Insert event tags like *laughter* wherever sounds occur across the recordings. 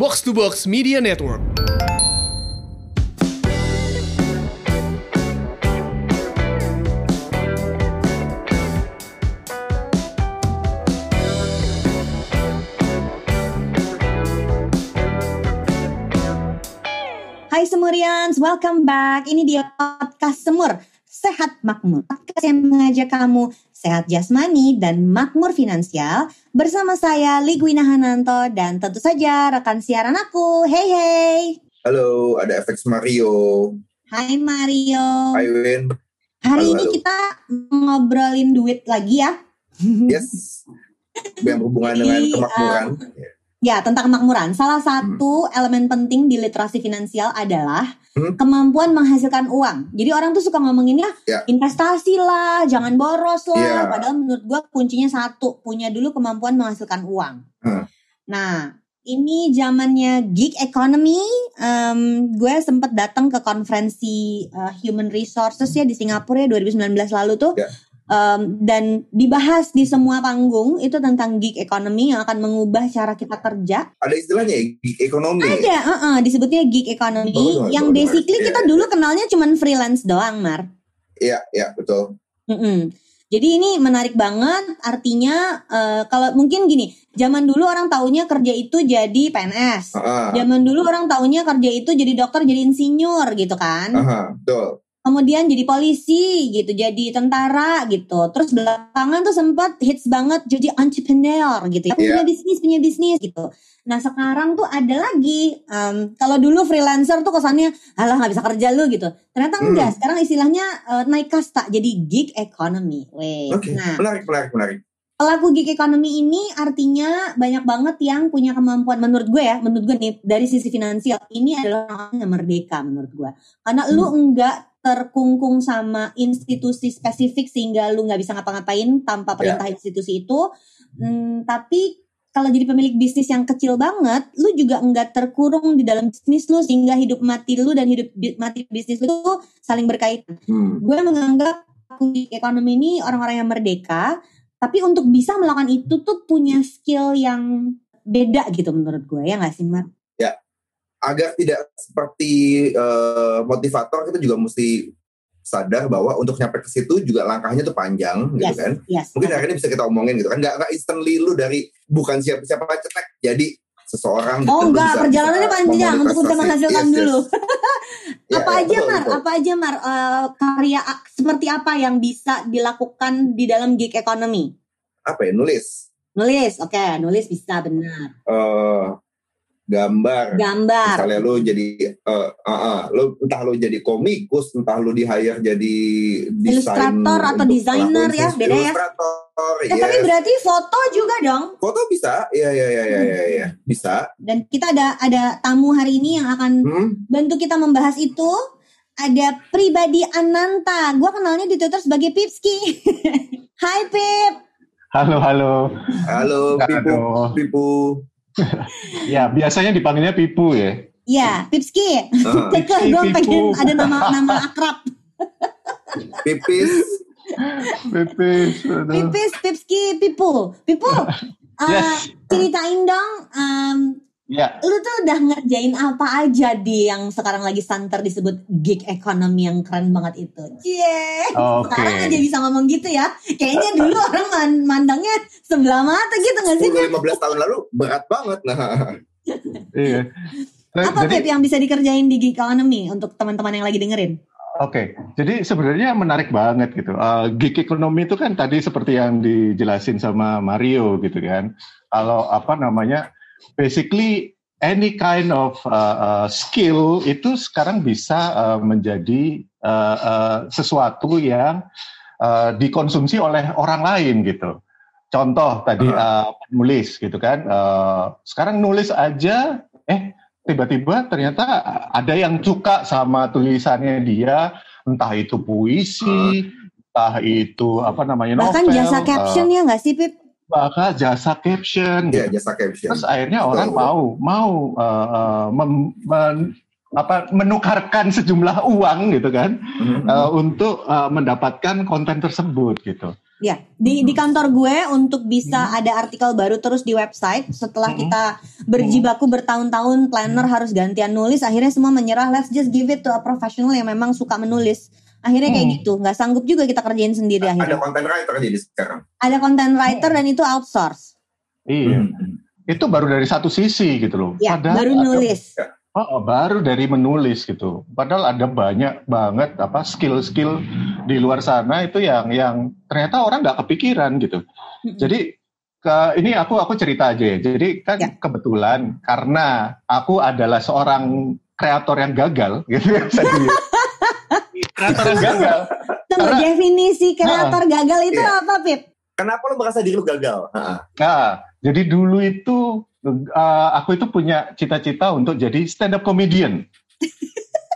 Box to Box Media Network. Hai Semurians, welcome back. Ini dia podcast Semur, Sehat Makmur. Podcast yang mengajak kamu sehat jasmani dan makmur finansial bersama saya Ligwina Hananto dan tentu saja rekan siaran aku. Hey hey. Halo, ada FX Mario. Hai Mario. Hai Win. Hari Halo, ini halo. kita ngobrolin duit lagi ya. Yes. Yang berhubungan dengan Jadi, kemakmuran. Ya, tentang kemakmuran. Salah satu elemen penting di literasi finansial adalah Hmm. kemampuan menghasilkan uang. Jadi orang tuh suka ngomongin ya, Ya. investasi lah, jangan boros lah. Ya. Padahal menurut gua kuncinya satu, punya dulu kemampuan menghasilkan uang. Hmm. Nah, ini zamannya gig economy. Em, gue sempet datang ke konferensi uh, Human Resources ya di Singapura ya 2019 lalu tuh. Ya. Em, dan dibahas di semua panggung itu tentang gig economy yang akan mengubah cara kita kerja. Ada istilahnya ya, gig ekonomi. Ada, uh-uh, disebutnya gig economy betul, yang betul. basically Iya, kita dulu kenalnya cuman freelance doang, Mar. Iya, iya betul. Mm-mm. Jadi ini menarik banget. Artinya eh, kalau mungkin gini, zaman dulu orang taunya kerja itu jadi PNS. Aha, Zaman dulu orang taunya kerja itu jadi dokter, jadi insinyur gitu kan. aha, betul. Kemudian jadi polisi gitu, jadi tentara gitu. Terus belakangan tuh sempat hits banget jadi entrepreneur gitu ya. Punya Iya. bisnis, punya bisnis gitu. Nah sekarang tuh ada lagi, em, kalau dulu freelancer tuh kesannya, alah nggak bisa kerja lu gitu. Ternyata Hmm. enggak, sekarang istilahnya eh, naik kasta jadi gig economy. Weh. Oke, Nah menarik, menarik, menarik. pelaku gig economy ini artinya banyak banget yang punya kemampuan menurut gue ya, menurut gue nih dari sisi finansial ini adalah orang yang merdeka menurut gue. Karena lu Hmm. enggak terkungkung sama institusi spesifik sehingga lu nggak bisa ngapa-ngapain tanpa perintah institusi itu. Hmm, tapi kalau jadi pemilik bisnis yang kecil banget, lu juga enggak terkurung di dalam bisnis lu sehingga hidup mati lu dan hidup bi- mati bisnis lu tuh saling berkaitan Hmm. gue menganggap ekonomi ini orang-orang yang merdeka tapi untuk bisa melakukan itu tuh punya skill yang beda gitu menurut gue ya nggak sih Mar? Agar tidak seperti eh, motivator, kita juga mesti sadar bahwa untuk nyampe ke situ juga langkahnya tuh panjang gitu Yes, kan. yes. Mungkin hari ini bisa kita omongin gitu kan. Nggak, nggak instantly lu dari bukan siapa-siapa cetek jadi seseorang. Oh dan lu enggak, bisa- perjalanannya bisa panjang untuk memonetasi. menghasilkan Yes, yes. dulu. Ya, *laughs* apa ya, aja betul, Mar? betul. Apa aja Mar? Eh, karya seperti apa yang bisa dilakukan di dalam gig economy? Apa ya nulis? Nulis, oke, nulis bisa benar. eh gambar. Gambar, Misalnya lu jadi eh uh, uh, lu entah lu jadi komikus, entah lu di hire jadi Ilustrator atau desainer ya, beda ya? Ilustrator, Eh, tapi yes. berarti foto juga dong. Foto bisa, iya iya iya iya iya, iya. bisa. Dan kita ada ada tamu hari ini yang akan Hmm? bantu kita membahas itu ada pribadi Ananta. Gua kenalnya di Twitter sebagai Pipski. *laughs* Hai Pip. Halo, halo. Halo, Pipu. Pipu. Ya, biasanya dipanggilnya Pipu ya. Ya, Pipski. Ah, *laughs* Kekeh gue pengen ada nama nama akrab. pipis. Pipis. aduh. Pipis, Pipski, Pipu. Pipu. uh, *laughs* Yes. Ceritain dong, um, Ya, lu tuh udah ngerjain apa aja di yang sekarang lagi santer disebut gig economy yang keren banget itu. Cie. Oke. Sekarang aja bisa ngomong gitu ya. Kayaknya dulu *laughs* orang man- mandangnya sebelah mata gitu gak sih? 10-15 tahun lalu berat banget. Nah, *laughs* iya. Eh, Apa jadi, Pip yang bisa dikerjain di gig economy untuk teman-teman yang lagi dengerin? Oke, jadi sebenarnya menarik banget gitu. Uh, gig ekonomi itu kan tadi seperti yang dijelasin sama Mario gitu kan. Kalau apa namanya, basically any kind of uh, uh, skill itu sekarang bisa uh, menjadi uh, uh, sesuatu yang uh, dikonsumsi oleh orang lain gitu. Contoh tadi uh, nulis gitu kan. Uh, sekarang nulis aja, eh tiba-tiba ternyata ada yang suka sama tulisannya dia, entah itu puisi, entah itu apa namanya Bahkan novel, jasa eh, caption ya nggak sih Pip? Bahkan jasa caption. ya gitu. jasa caption. Terus akhirnya Betul, orang mau mau eh, eh, mem- men- apa menukarkan sejumlah uang gitu kan Mhm. eh, untuk eh, mendapatkan konten tersebut gitu. Ya, di di kantor gue untuk bisa ada artikel baru terus di website setelah kita berjibaku bertahun-tahun planner harus gantian nulis akhirnya semua menyerah let's just give it to a professional yang memang suka menulis. Akhirnya kayak Hmm. gitu, nggak sanggup juga kita kerjain sendiri Ada akhirnya. content writer jadi sekarang. Ada content writer dan itu outsource. Iya. Hmm. Itu baru dari satu sisi gitu loh. Ya, Padahal baru ada- nulis. Oh, oh, baru dari menulis gitu. Padahal ada banyak banget apa skill-skill di luar sana itu yang yang ternyata orang nggak kepikiran gitu. Jadi ke ini aku aku cerita aja ya. Jadi kan Ya. kebetulan karena aku adalah seorang kreator yang gagal gitu ya. *laughs* Kreator yang gagal. Tunggu, Karena- definisi kreator gagal itu Iya. apa, Pip? Kenapa lu merasa diri lu gagal? Ha-ha. Nah, jadi dulu itu uh, aku itu punya cita-cita untuk jadi stand up comedian.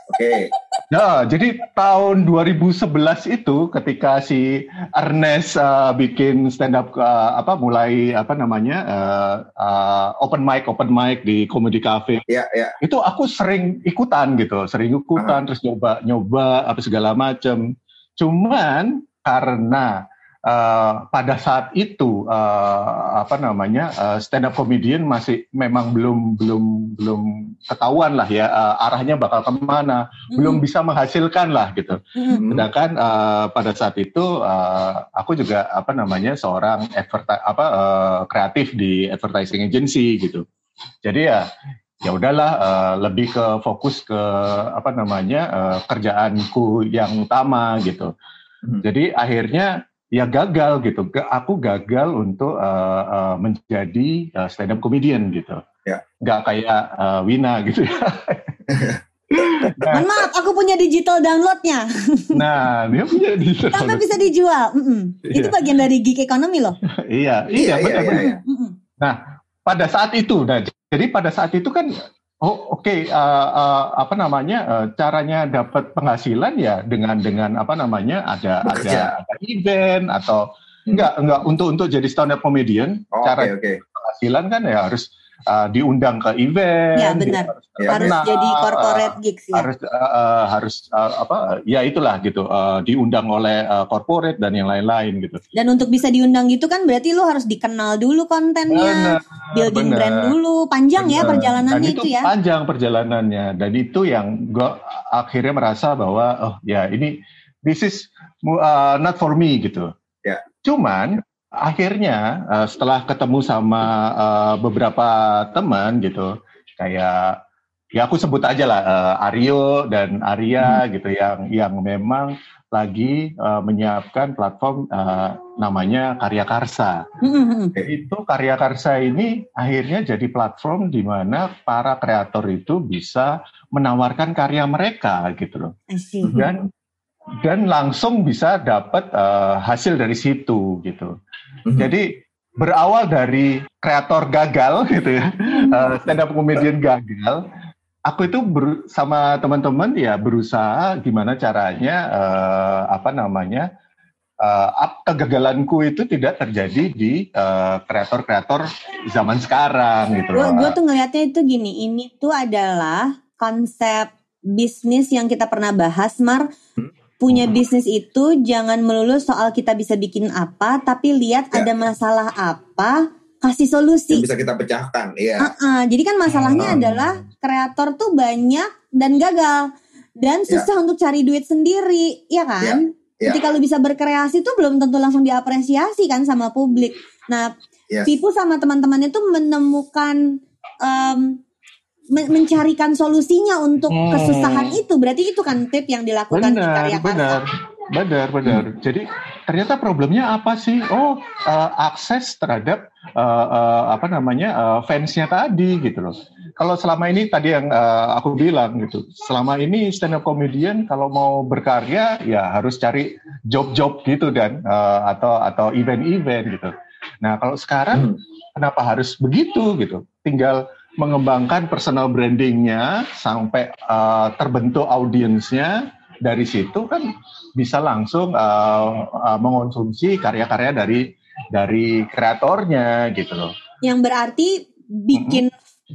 Oke. Nah, jadi tahun 2011 itu ketika si Ernest uh, bikin stand up uh, apa mulai apa namanya uh, uh, open mic open mic di comedy cafe Ya, ya. itu aku sering ikutan gitu, sering ikutan terus nyoba nyoba apa segala macam. Cuman karena uh, pada saat itu uh, apa namanya uh, stand up comedian masih memang belum belum belum ketahuan lah ya uh, arahnya bakal ke mana, belum bisa menghasilkan lah gitu. Hmm. Sedangkan uh, pada saat itu uh, aku juga apa namanya seorang adverti apa uh, kreatif di advertising agency gitu. Jadi ya ya udahlah uh, lebih ke fokus ke apa namanya uh, kerjaanku yang utama gitu. Hmm. Jadi akhirnya ya gagal gitu. Aku gagal untuk uh, uh, menjadi uh, stand up comedian gitu. Ya. Nggak kayak uh, Wina gitu ya. *laughs* Nah, Mohon maaf, aku punya digital downloadnya. *laughs* nah dia punya di Sampai bisa dijual. Mm-mm. Itu Iya. bagian dari gig ekonomi loh. iya, Iya, iya, iya, benar, iya, benar. iya. Mm-mm. pada saat itu nah jadi pada saat itu kan oh oke eh, eh, apa namanya eh, caranya dapat penghasilan ya dengan dengan apa namanya ada Bekerja. ada ada event atau Hmm. enggak enggak untuk untuk jadi stand up comedian Oh, cara Oke, oke. penghasilan kan ya harus eh, diundang ke event Ya, gitu, benar. harus, Ya, Harus terkenal, jadi corporate gigs ya. harus eh, eh, harus eh, apa ya itulah gitu eh, diundang oleh eh, corporate dan yang lain-lain gitu Dan untuk bisa diundang gitu kan berarti lu harus dikenal dulu kontennya, building benar. brand dulu, panjang ya Benar. perjalanannya dan itu, ya. panjang perjalanannya dan itu yang gue akhirnya merasa bahwa oh ya ini this is uh, not for me gitu Ya. cuman akhirnya uh, setelah ketemu sama uh, beberapa teman gitu kayak ya aku sebut aja lah uh, Aryo dan Arya gitu yang yang memang lagi uh, menyiapkan platform uh, namanya Karya Karsa Mm-mm. itu Karya Karsa ini akhirnya jadi platform di mana para kreator itu bisa menawarkan karya mereka gitu loh dan dan langsung bisa dapat eh, hasil dari situ gitu. Mhm. Jadi berawal dari kreator gagal *laughs* gitu ya, stand up comedian gagal, aku itu ber- sama teman-teman ya berusaha gimana caranya eh, apa namanya eh, ap- kegagalanku itu tidak terjadi di eh, kreator-kreator zaman sekarang gitu Gue tuh ngelihatnya itu gini, ini tuh adalah konsep bisnis yang kita pernah bahas, Mar. Hmm. Punya Hmm. bisnis itu jangan melulu soal kita bisa bikin apa, tapi lihat Ya. ada masalah apa, kasih solusi. Yang bisa kita pecahkan, iya. Ah-ah, jadi kan masalahnya Hmm. adalah kreator tuh banyak dan gagal dan Ya. susah untuk cari duit sendiri, ya kan? Ya. Ketika lu bisa berkreasi tuh belum tentu langsung diapresiasi kan sama publik. Nah, Yes. Pipu sama teman-temannya tuh menemukan em, men- mencarikan solusinya untuk Hmm. kesusahan itu. Berarti itu kan tip yang dilakukan di benar, karya benar, benar, benar. Jadi ternyata problemnya apa sih? Oh, eh, akses terhadap eh, eh, apa namanya eh, fansnya tadi gitu loh. Kalau selama ini tadi yang eh, aku bilang gitu, selama ini stand up comedian kalau mau berkarya ya harus cari job-job gitu dan eh, atau atau event-event gitu. Nah kalau sekarang Hmm. kenapa harus begitu gitu? Tinggal mengembangkan personal brandingnya sampai uh, terbentuk audiensnya dari situ kan bisa langsung uh, uh, mengonsumsi karya-karya dari dari kreatornya gitu loh. Yang berarti bikin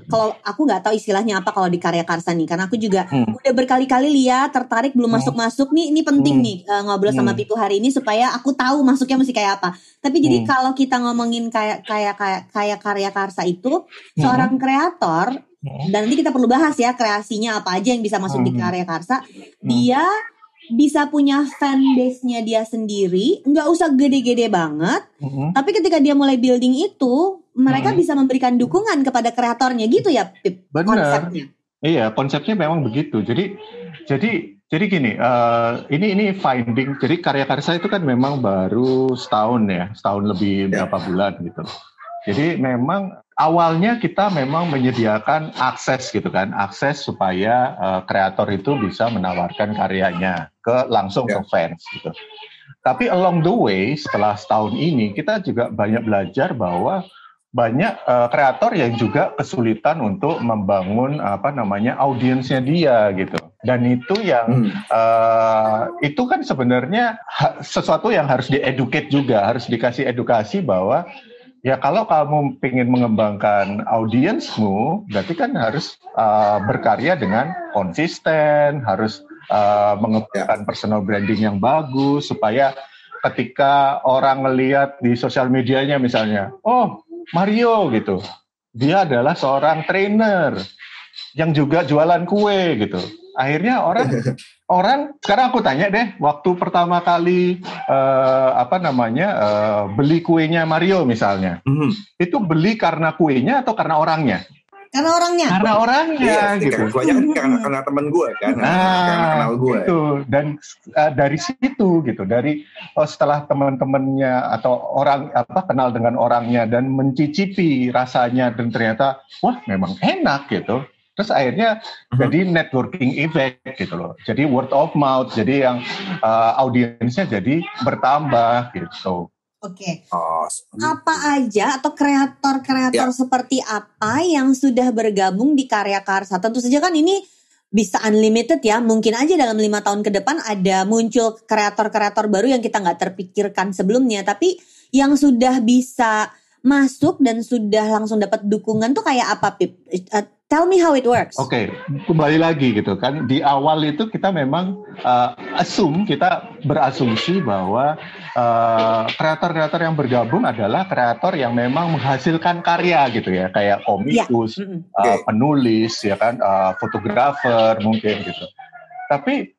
kalau aku nggak tahu istilahnya apa kalau di karya karsa nih karena aku juga Hmm. udah berkali-kali lihat tertarik belum Hmm. masuk-masuk nih ini penting Hmm. nih eh, ngobrol sama Hmm. Pitu hari ini supaya aku tahu masuknya mesti kayak apa tapi jadi Hmm. kalau kita ngomongin kayak kayak kayak kayak karya karsa itu Hmm. seorang kreator Hmm. dan nanti kita perlu bahas ya kreasinya apa aja yang bisa masuk di Hmm. karya karsa dia bisa punya fan base-nya dia sendiri nggak usah gede-gede banget Hmm. tapi ketika dia mulai building itu, mereka Hmm. bisa memberikan dukungan kepada kreatornya gitu ya, Pip. Benar. Konsepnya. Iya, konsepnya memang begitu. Jadi, jadi, jadi gini. eh, ini ini finding. Jadi karya karsa itu kan memang baru setahun ya, setahun lebih Ya. berapa bulan gitu. Jadi memang awalnya kita memang menyediakan akses gitu kan, akses supaya eh, kreator itu bisa menawarkan karyanya ke langsung Ya. ke fans gitu. Tapi along the way setelah setahun ini kita juga banyak belajar bahwa banyak eh, kreator yang juga kesulitan untuk membangun apa namanya audiensnya dia gitu. Dan itu yang Hmm. eh, itu kan sebenarnya ha- sesuatu yang harus dieducate juga, harus dikasih edukasi bahwa ya kalau kamu ingin mengembangkan audiensmu, berarti kan harus eh, berkarya dengan konsisten, harus eh, mengembangkan personal branding yang bagus supaya ketika orang ngelihat di sosial medianya misalnya, oh Mario gitu, dia adalah seorang trainer yang juga jualan kue gitu. Akhirnya orang *laughs* orang sekarang aku tanya deh, waktu pertama kali eh, apa namanya eh, beli kuenya Mario misalnya, Hmm. itu beli karena kuenya atau karena orangnya? Karena orangnya. Karena orangnya Iya, gitu. kan. Kebanyakan karena, karena temen gue kan, karena kenal gue. gitu. Dan uh, dari situ gitu, dari oh, setelah teman-temannya atau orang apa kenal dengan orangnya dan mencicipi rasanya dan ternyata wah memang enak gitu. Terus akhirnya Mhm. jadi networking event gitu loh. Jadi word of mouth. Jadi yang uh, audiensnya jadi bertambah gitu. Oke. Oh, Apa aja atau kreator-kreator Ya. seperti apa yang sudah bergabung di karya karsa? Tentu saja kan ini bisa unlimited ya. Mungkin aja dalam lima tahun ke depan ada muncul kreator-kreator baru yang kita nggak terpikirkan sebelumnya. Tapi yang sudah bisa masuk dan sudah langsung dapat dukungan tuh kayak apa, Pip? Uh, tell me how it works. Oke, kembali lagi gitu kan. Di awal itu kita memang uh, assume, kita berasumsi bahwa uh, kreator-kreator yang bergabung adalah kreator yang memang menghasilkan karya gitu ya, kayak komikus, Mm-mm. uh, Oke. penulis, ya kan, uh, fotografer mungkin gitu. Tapi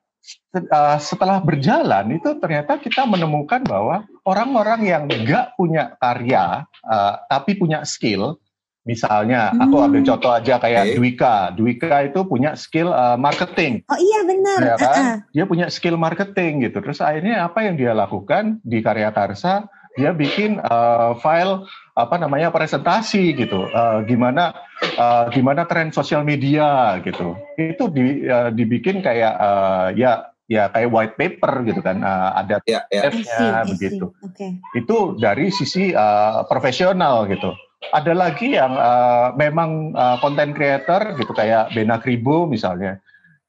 uh, setelah berjalan itu ternyata kita menemukan bahwa orang-orang yang nggak punya karya uh, tapi punya skill, misalnya aku Hmm. ambil contoh aja kayak Oke. Dwika, Dwika itu punya skill uh, marketing, Oh iya benar. ya kan? Ah, ah. Dia punya skill marketing gitu. Terus akhirnya apa yang dia lakukan di karya karsa? Dia bikin uh, file apa namanya presentasi gitu. Uh, gimana uh, gimana tren sosial media gitu. Itu di, uh, dibikin kayak uh, ya ya kayak white paper gitu kan. Uh, ada ya, ya. PDF-nya I see. begitu. Oke. Itu dari sisi uh, profesional gitu. Ada lagi yang uh, memang uh, content creator gitu kayak Bena Kribo misalnya.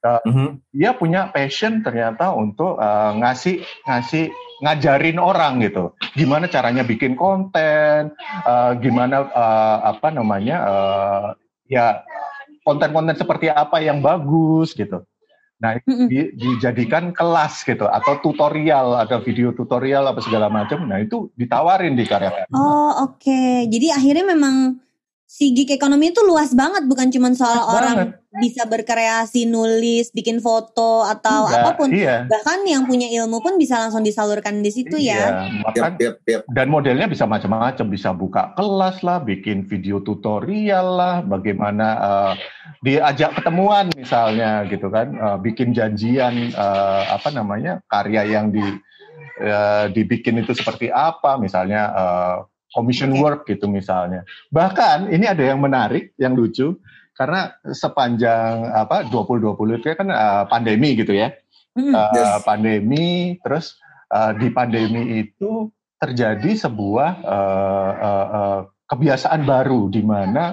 Mhm. dia punya passion ternyata untuk uh, ngasih ngasih ngajarin orang gitu. Gimana caranya bikin konten uh, gimana uh, apa namanya uh, ya konten-konten seperti apa yang bagus gitu nah itu di- dijadikan kelas gitu atau tutorial ada video tutorial apa segala macam nah itu ditawarin di karya Oh oke, jadi akhirnya memang si gig ekonomi itu luas banget, bukan cuma soal Luas orang banget. Bisa berkreasi, nulis, bikin foto atau Enggak, apa pun. iya Bahkan yang punya ilmu pun bisa langsung disalurkan di situ ya. Iya, bahkan yap, yap. dan modelnya bisa macam-macam bisa buka kelas lah bikin video tutorial lah bagaimana eh, diajak ketemuan misalnya gitu kan eh, bikin janjian eh, apa namanya karya yang di eh, dibikin itu seperti apa misalnya eh, commission Oke. work gitu misalnya bahkan ini ada yang menarik yang lucu karena sepanjang apa 2020 itu kan eh, pandemi gitu ya. Uh, Yes. pandemi terus uh, di pandemi itu terjadi sebuah uh, uh, uh, kebiasaan baru di mana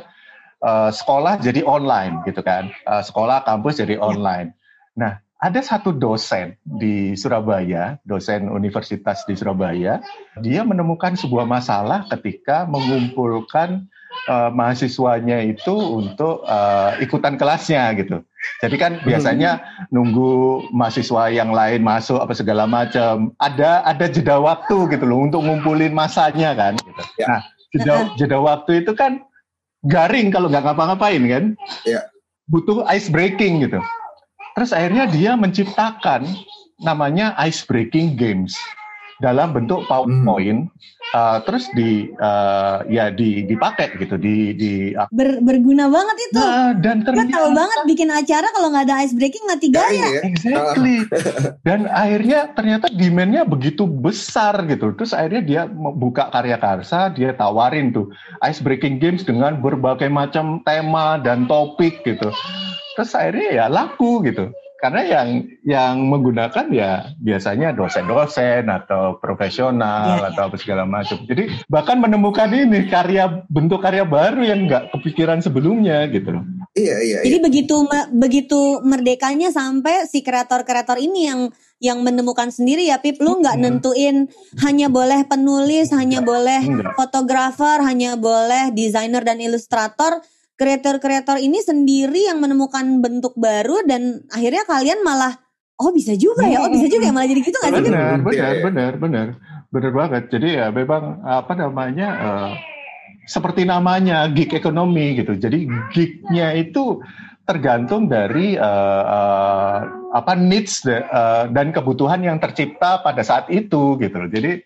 uh, sekolah jadi online gitu kan. Uh, sekolah kampus jadi online. Nah ada satu dosen di Surabaya dosen universitas di Surabaya dia menemukan sebuah masalah ketika mengumpulkan uh, mahasiswanya itu untuk uh, ikutan kelasnya gitu. Jadi kan Hmm. biasanya nunggu mahasiswa yang lain masuk apa segala macam. Ada ada jeda waktu gitu loh untuk ngumpulin masanya kan. Gitu. Ya. Nah jeda jeda waktu itu kan garing kalau nggak ngapa-ngapain kan. Ya. Butuh ice breaking gitu. Terus akhirnya dia menciptakan namanya ice breaking games dalam bentuk PowerPoint. Uh, terus di uh, ya di dipakai gitu di di Ber- berguna banget itu. Nah, dan tahu ternyata banget bikin acara kalau nggak ada ice breaking mati Garing gaya. ya. Exactly. *laughs* Dan akhirnya ternyata demand-nya begitu besar gitu. Terus akhirnya dia buka karya karsa, dia tawarin tuh ice breaking games dengan berbagai macam tema dan topik gitu. Terus akhirnya ya laku gitu. Karena yang yang menggunakan ya biasanya dosen-dosen atau profesional Iya, atau apa segala macam. Jadi bahkan menemukan ini karya bentuk karya baru yang nggak kepikiran sebelumnya gitu loh. Iya iya. iya. Jadi begitu begitu merdekanya sampai si kreator-kreator ini yang yang menemukan sendiri ya Pip lu nggak Hmm. nentuin hanya boleh penulis, hanya boleh Enggak. fotografer, hanya boleh desainer dan ilustrator. Kreator-kreator ini sendiri yang menemukan bentuk baru dan akhirnya kalian malah oh bisa juga ya, oh bisa juga ya malah jadi gitu nggak sih? Benar Iya, benar benar benar. Benar banget. Jadi ya memang apa namanya eh, seperti namanya gig ekonomi gitu. Jadi gignya itu tergantung dari eh, eh, apa needs de- eh, dan kebutuhan yang tercipta pada saat itu gitu loh. Jadi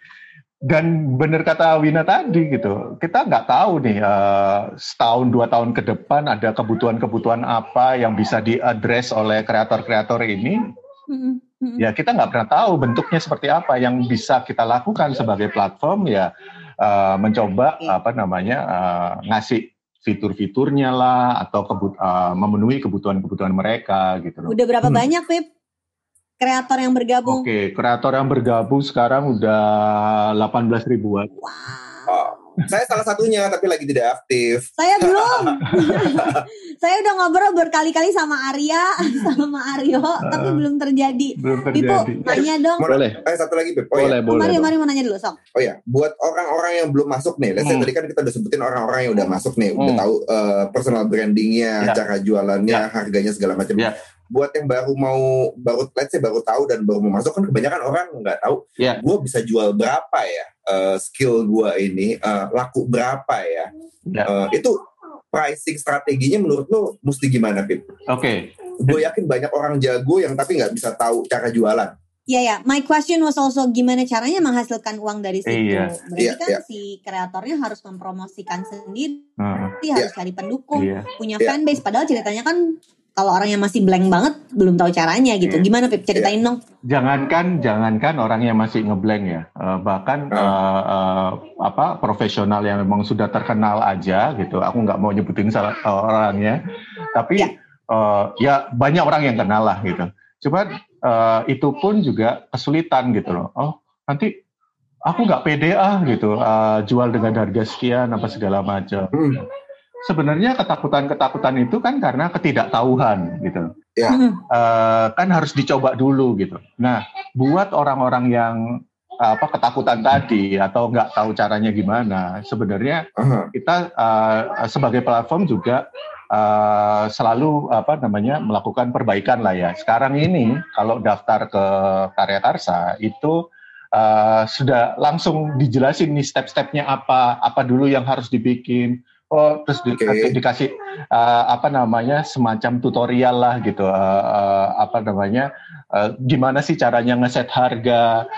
dan benar kata Wina tadi gitu kita nggak tahu nih eh, setahun dua tahun ke depan ada kebutuhan-kebutuhan apa yang bisa diadres oleh kreator-kreator ini mm-mm. ya kita nggak pernah tahu bentuknya seperti apa yang bisa kita lakukan sebagai platform ya eh, mencoba apa namanya eh, ngasih fitur-fiturnya lah atau kebut- eh, memenuhi kebutuhan-kebutuhan mereka gitu loh. Udah berapa Hmm. banyak Pip kreator yang bergabung? Oke, kreator yang bergabung sekarang udah 18 ribuan. Wow. Saya salah satunya tapi lagi tidak aktif. Saya belum. *laughs* saya udah ngobrol berkali-kali sama Arya, sama Aryo, tapi belum terjadi. Belum terjadi. nanya dong. Mau- Boleh, Eh satu lagi Beb. Oh boleh, ya. boleh. Mari, mari mau nanya dulu, sok. Oh ya, buat orang-orang yang belum masuk nih, let's say Hmm. tadi kan kita udah sebutin orang-orang yang udah masuk nih, udah Hmm. tahu eh, personal brandingnya, Ya. cara jualannya, Ya. harganya segala macam. Ya. Buat yang baru mau, baru let's say baru tahu dan baru mau masuk kan kebanyakan orang nggak tahu, Ya. gue bisa jual berapa ya, eh, skill gue ini eh, laku berapa ya. Eh, itu pricing strateginya menurut lo mesti gimana Pip? Oke, Gue yakin banyak orang jago yang tapi nggak bisa tahu cara jualan. Iya ya, my question was also gimana caranya menghasilkan uang dari situ. Iya. Berarti Iya, kan iya. si kreatornya harus mempromosikan sendiri, Heeh, harus cari pendukung, iya. punya fanbase. Padahal ceritanya kan kalau orang yang masih blank banget belum tahu caranya gitu. Iya. Gimana Pip ceritain dong? Jangankan jangankan orang yang masih ngeblank ya, eh, bahkan Ah. eh, eh, apa profesional yang memang sudah terkenal aja gitu. Aku nggak mau nyebutin salah orangnya, tapi Ya. eh, ya banyak orang yang kenal lah gitu. Cuman eh, itu pun juga kesulitan gitu loh. Oh nanti aku nggak pede ah gitu eh, jual dengan harga sekian apa segala macam. Hmm. Sebenarnya ketakutan-ketakutan itu kan karena ketidaktahuan gitu Ya. Eh, kan harus dicoba dulu gitu. Nah, buat orang-orang yang apa ketakutan tadi atau nggak tahu caranya gimana, sebenarnya Aha. kita eh, sebagai platform juga eh, selalu apa namanya melakukan perbaikan lah ya. Sekarang ini kalau daftar ke Karya Karsa itu eh, sudah langsung dijelasin nih step-stepnya apa, apa dulu yang harus dibikin. Oh, terus di- Oke. dikasih eh, apa namanya semacam tutorial lah gitu. eh, eh, apa namanya eh, gimana sih caranya ngeset harga,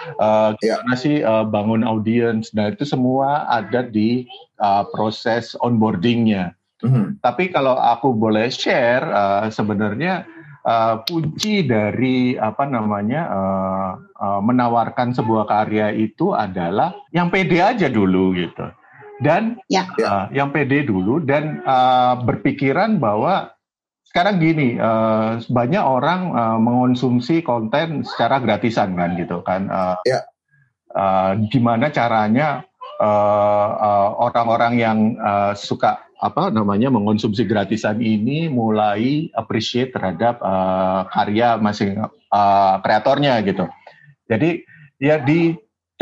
Ya. gimana sih eh, bangun audience. Nah itu semua ada di uh, proses onboardingnya. Mhm. Tapi kalau aku boleh share, uh, sebenarnya uh, kunci dari apa namanya uh, uh, menawarkan sebuah karya itu adalah yang pede aja dulu gitu, dan Ya. uh, yang pede dulu dan uh, berpikiran bahwa sekarang gini uh, banyak orang uh, mengonsumsi konten secara gratisan kan gitu kan. Uh, Ya. uh, gimana caranya uh, uh, orang-orang yang uh, suka apa namanya mengonsumsi gratisan ini mulai appreciate terhadap uh, karya masing uh, kreatornya gitu. Jadi ya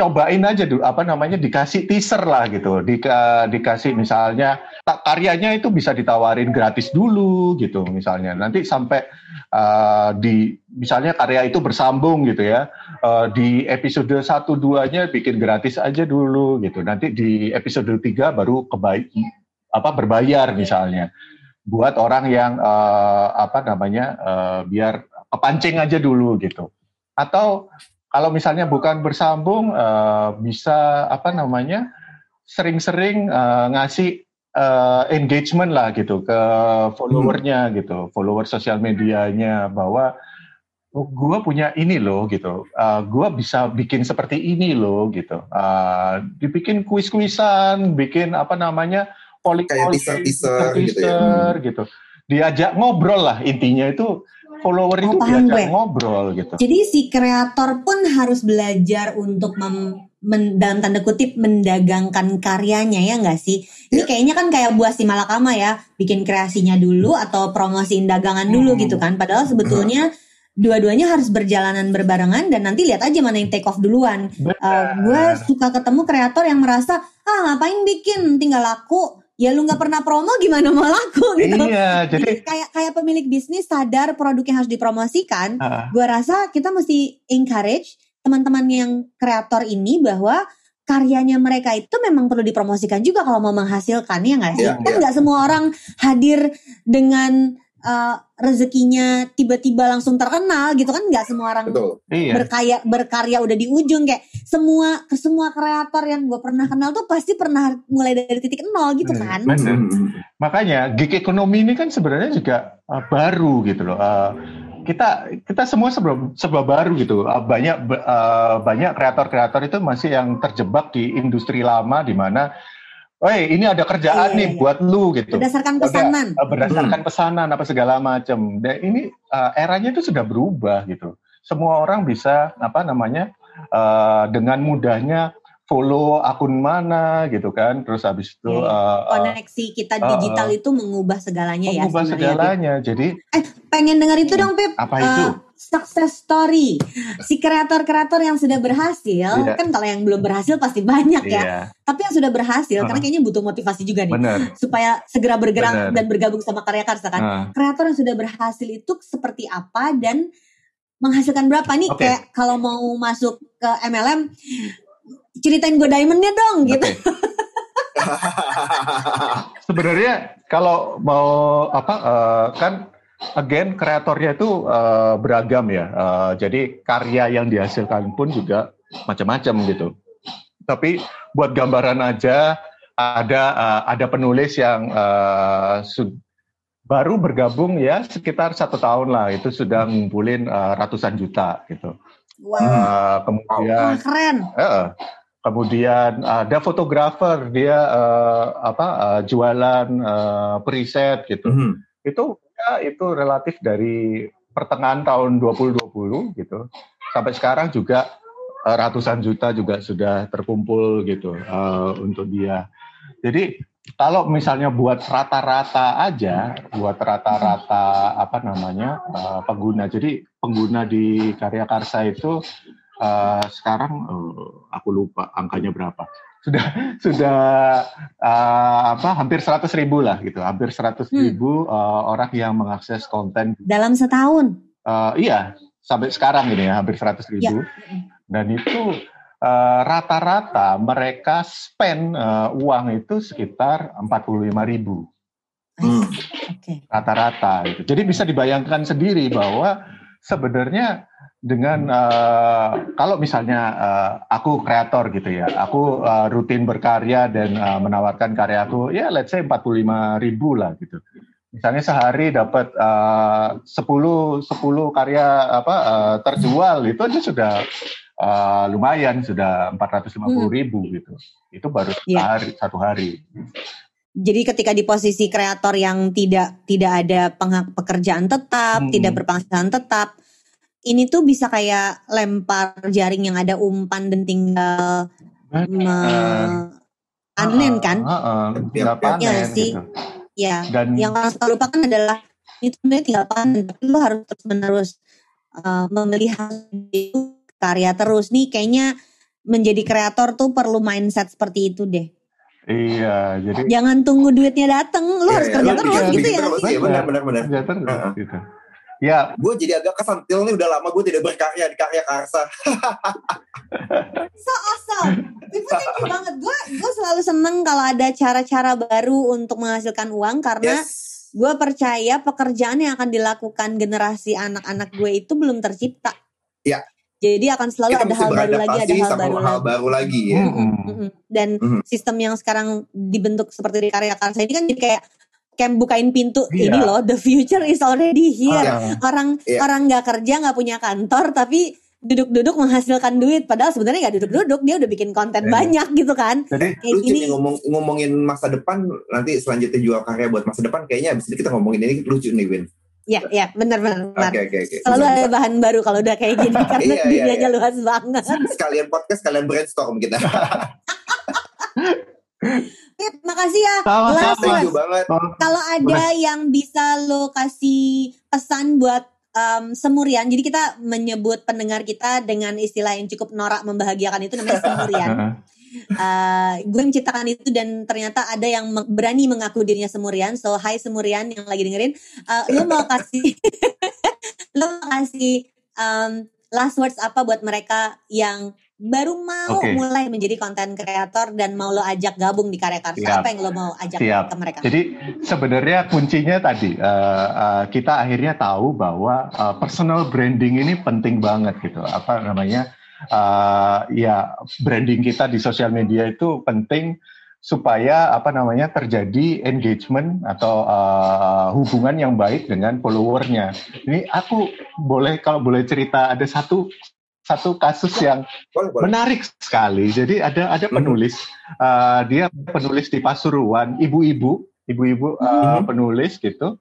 cobain aja dulu apa namanya dikasih teaser lah gitu. Dika, dikasih misalnya tak karyanya itu bisa ditawarin gratis dulu gitu misalnya. Nanti sampai uh, di misalnya karya itu bersambung gitu ya uh, di episode satu duanya bikin gratis aja dulu gitu. Nanti di episode tiga baru kebaik apa berbayar misalnya. Buat orang yang uh, apa namanya uh, biar kepancing aja dulu gitu. Atau kalau misalnya bukan bersambung uh, bisa apa namanya sering-sering uh, ngasih uh, engagement lah gitu ke followernya hmm. gitu follower sosial medianya bahwa oh, gue punya ini loh gitu uh, gue bisa bikin seperti ini loh gitu uh, dibikin kuis-kuisan bikin apa namanya polik kayak teaser-teaser gitu, ya. Hmm. gitu diajak ngobrol lah intinya itu follower oh, itu diajak gue. ngobrol gitu. Jadi si kreator pun harus belajar untuk mem, men, dalam tanda kutip mendagangkan karyanya ya nggak sih? Ini yeah. kayaknya kan kayak buah si malakama ya, bikin kreasinya dulu atau promosiin dagangan dulu hmm. gitu kan. Padahal sebetulnya dua-duanya harus berjalanan berbarengan dan nanti lihat aja mana yang take off duluan. Uh, gue suka ketemu kreator yang merasa ah ngapain bikin tinggal laku ya lu nggak pernah promo gimana mau laku gitu. Iya, jadi, kayak kayak pemilik bisnis sadar produk yang harus dipromosikan. Uh. Gue rasa kita mesti encourage teman-teman yang kreator ini bahwa karyanya mereka itu memang perlu dipromosikan juga kalau mau menghasilkan ya nggak sih? Yeah, kan iya. nggak yeah. semua orang hadir dengan uh, rezekinya tiba-tiba langsung terkenal gitu kan nggak semua orang Betul. Iya. berkaya berkarya udah di ujung kayak semua ke semua kreator yang gue pernah kenal tuh pasti pernah mulai dari titik nol gitu hmm, kan bener. makanya gig ekonomi ini kan sebenarnya juga uh, baru gitu loh uh, kita kita semua sebelum sebab baru gitu uh, banyak uh, banyak kreator-kreator itu masih yang terjebak di industri lama di mana Woi, ini ada kerjaan iya, nih iya. buat lu gitu. Berdasarkan pesanan. Udah, berdasarkan hmm. pesanan apa segala macam. Dan ini uh, eranya itu sudah berubah gitu. Semua orang bisa apa namanya uh, dengan mudahnya follow akun mana gitu kan. Terus habis itu uh, koneksi kita digital uh, itu mengubah segalanya mengubah ya. Mengubah segalanya. Jadi eh pengen dengar itu dong Pip. Apa itu? Success story. Si kreator-kreator yang sudah berhasil, yeah. kan kalau yang belum berhasil pasti banyak ya. Yeah. Tapi yang sudah berhasil, uh. karena kayaknya butuh motivasi juga nih, Bener. supaya segera bergerak Bener. dan bergabung sama karya karsa kan. Uh. Kreator yang sudah berhasil itu seperti apa dan menghasilkan berapa nih? Okay. Kayak kalau mau masuk ke MLM, ceritain gue diamondnya dong, okay. gitu. *laughs* Sebenarnya kalau mau apa uh, kan again kreatornya itu uh, beragam ya. Uh, jadi karya yang dihasilkan pun juga macam-macam gitu. Tapi buat gambaran aja ada uh, ada penulis yang uh, baru bergabung ya sekitar satu tahun lah itu sudah ngumpulin uh, ratusan juta gitu. Wow. Uh, kemudian oh, keren. Uh, kemudian ada fotografer dia uh, apa uh, jualan uh, preset gitu. Mm -hmm. Itu itu relatif dari pertengahan tahun 2020 gitu sampai sekarang juga uh, ratusan juta juga sudah terkumpul gitu uh, untuk dia. Jadi kalau misalnya buat rata-rata aja, buat rata-rata apa namanya uh, pengguna. Jadi pengguna di Karya Karsa itu uh, sekarang uh, aku lupa angkanya berapa sudah sudah uh, apa hampir 100 ribu lah gitu. Hampir 100 hmm. ribu uh, orang yang mengakses konten. Dalam setahun? Uh, iya sampai sekarang ini ya hampir 100 ribu. Ya. dan itu rata-rata uh, mereka spend uh, uang itu sekitar 45 ribu. Hmm. rata-rata gitu. Jadi bisa dibayangkan sendiri bahwa sebenarnya dengan uh, kalau misalnya uh, aku kreator gitu ya, aku uh, rutin berkarya dan uh, menawarkan karyaku ya let's say 45 ribu lah gitu. Misalnya sehari dapat uh, 10 10 karya apa uh, terjual itu aja sudah uh, lumayan sudah 450 hmm. ribu gitu. Itu baru ya. hari satu hari. Jadi ketika di posisi kreator yang tidak tidak ada pekerjaan tetap, hmm. tidak berpenghasilan tetap, ini tuh bisa kayak lempar jaring yang ada umpan dan tinggal panen kan? Uh, uh, tinggal panen ya, sih. Gitu. Ya. Dan yang harus lupakan adalah itu sebenarnya tinggal panen, tapi lo harus terus menerus uh, memelihara karya terus nih. Kayaknya menjadi kreator tuh perlu mindset seperti itu deh. Iya, jadi Jangan tunggu duitnya dateng, lu Iya, harus iya, kerja lu terus bikin gitu ya. terus. Iya, benar, benar, benar. kerja terus, gitu. Ya, Gue jadi agak kesentil nih udah lama gue tidak berkarya di karya karsa. So awesome. Itu thank you banget. Gue gue selalu seneng kalau ada cara-cara baru untuk menghasilkan uang karena Yes. gue percaya pekerjaan yang akan dilakukan generasi anak-anak gue itu belum tercipta. Iya. Jadi akan selalu Kita ada hal baru lagi, ada hal sama baru hal lagi. baru lagi ya. mm-mm. Mm-mm. Dan Mhm. sistem yang sekarang dibentuk seperti di karya karsa ini kan jadi kayak kayak bukain pintu Iya. ini loh the future is already here. Ah, Orang Iya. orang nggak kerja nggak punya kantor tapi duduk-duduk menghasilkan duit padahal sebenarnya nggak duduk-duduk dia udah bikin konten Iya. banyak gitu kan. jadi Kayak Lucu gini nih ngomong, ngomongin masa depan nanti selanjutnya jual karya buat masa depan kayaknya abis ini kita ngomongin ini lucu nih Win. Ya, ya, benar-benar. Oke benar. oke oke. Selalu ada bahan baru kalau udah kayak gini *laughs* karena Iya, iya, dunianya iya. luas banget. Sekalian podcast, sekalian brainstorm kita. *laughs* Pip, makasih ya. Sama-sama. Last Thank words. you banget. Kalau ada yang bisa lo kasih pesan buat um, semurian, jadi kita menyebut pendengar kita dengan istilah yang cukup norak membahagiakan itu namanya semurian. heeh. *laughs* Uh, gue menciptakan itu dan ternyata ada yang berani mengaku dirinya semurian. So, hai semurian yang lagi dengerin, uh, lo mau kasih, *laughs* lo mau kasih um, last words apa buat mereka yang baru mau Oke. mulai menjadi konten kreator dan mau lo ajak gabung di karya karsa Siap. apa yang lo mau ajak Siap. ke mereka? Jadi sebenarnya kuncinya tadi eh, eh, kita akhirnya tahu bahwa eh, personal branding ini penting banget gitu. Apa namanya? eh, ya branding kita di sosial media itu penting supaya apa namanya terjadi engagement atau eh, hubungan yang baik dengan followernya. Ini aku boleh kalau boleh cerita ada satu satu kasus yang Boleh, boleh. menarik sekali. Jadi ada ada Mhm. penulis, uh, dia penulis di Pasuruan, ibu-ibu, ibu-ibu uh, Mhm. penulis gitu.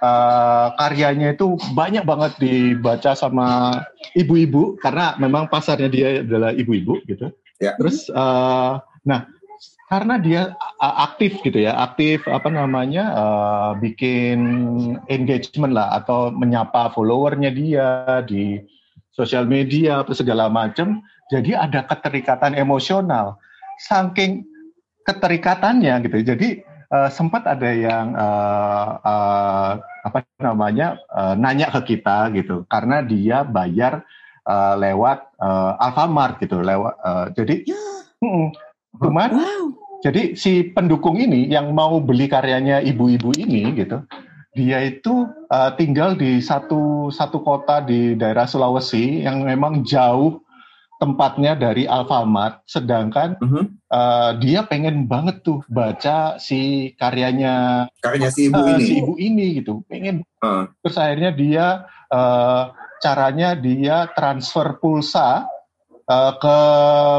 Uh, karyanya itu banyak banget dibaca sama ibu-ibu karena memang pasarnya dia adalah ibu-ibu gitu. Ya. Terus, uh, nah karena dia aktif gitu ya, aktif apa namanya uh, bikin engagement lah atau menyapa followernya dia di sosial media apa segala macam jadi ada keterikatan emosional. Saking keterikatannya gitu. Jadi eh, sempat ada yang eh, eh, apa namanya eh, nanya ke kita gitu. Karena dia bayar eh, lewat eh, Alfamart gitu lewat eh, jadi cuman Wow. jadi si pendukung ini yang mau beli karyanya ibu-ibu ini gitu, dia itu uh, tinggal di satu satu kota di daerah Sulawesi yang memang jauh tempatnya dari Alfamart, sedangkan Mhm. uh, dia pengen banget tuh baca si karyanya Karyanya si ibu uh, ini. si ibu ini gitu, pengen. Heeh. Terus akhirnya dia uh, caranya dia transfer pulsa uh, ke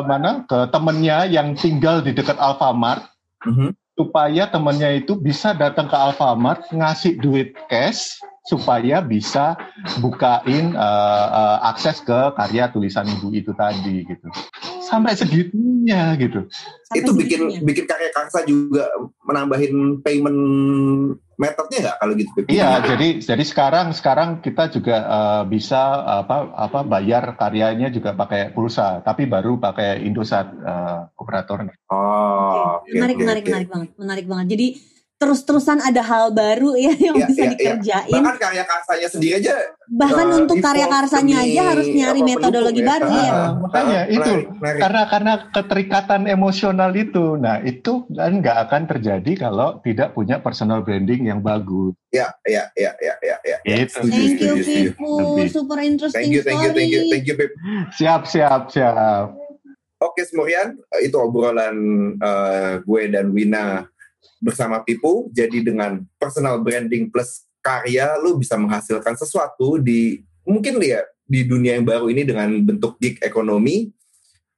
mana? Ke temennya yang tinggal di dekat Alfamart Mhm. supaya temennya itu bisa datang ke Alfamart ngasih duit cash supaya bisa bukain uh, uh, akses ke karya tulisan ibu itu tadi gitu sampai segitunya gitu Sampai itu bikin segitunya. bikin karya karsa juga menambahin payment metodnya nggak kalau gitu iya jadi jadi sekarang sekarang kita juga uh, bisa apa apa bayar karyanya juga pakai pulsa tapi baru pakai Indosat uh, operatornya Oh, oke, menarik, oke, menarik, oke. menarik banget, menarik banget. Jadi terus-terusan ada hal baru ya *laughs* yang Iya, bisa iya, iya. dikerjain. Bahkan karya karsanya sendiri aja Bahkan eh, untuk karya karsanya demi aja harus nyari metodologi pendukung baru ya. ah, Makanya ah, itu. menarik, menarik. karena karena keterikatan emosional itu nah itu kan nggak akan terjadi kalau tidak punya personal branding yang bagus Ya, ya, ya, ya, ya, ya. Setuju, Thank you. Pipu. Super interesting Thank you, thank you, thank you, thank you, Pip. siap siap siap Oke, Semurian, itu obrolan eh, gue dan Wina bersama Pipu. Jadi dengan personal branding plus karya, lu bisa menghasilkan sesuatu di mungkin ya di dunia yang baru ini dengan bentuk gig ekonomi.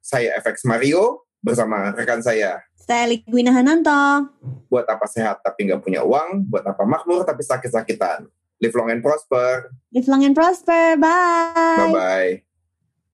Saya FX Mario bersama rekan saya. Saya Ligwina Hananto. Buat apa sehat tapi nggak punya uang, buat apa makmur tapi sakit-sakitan. Live long and prosper. Live long and prosper. Bye. Bye-bye.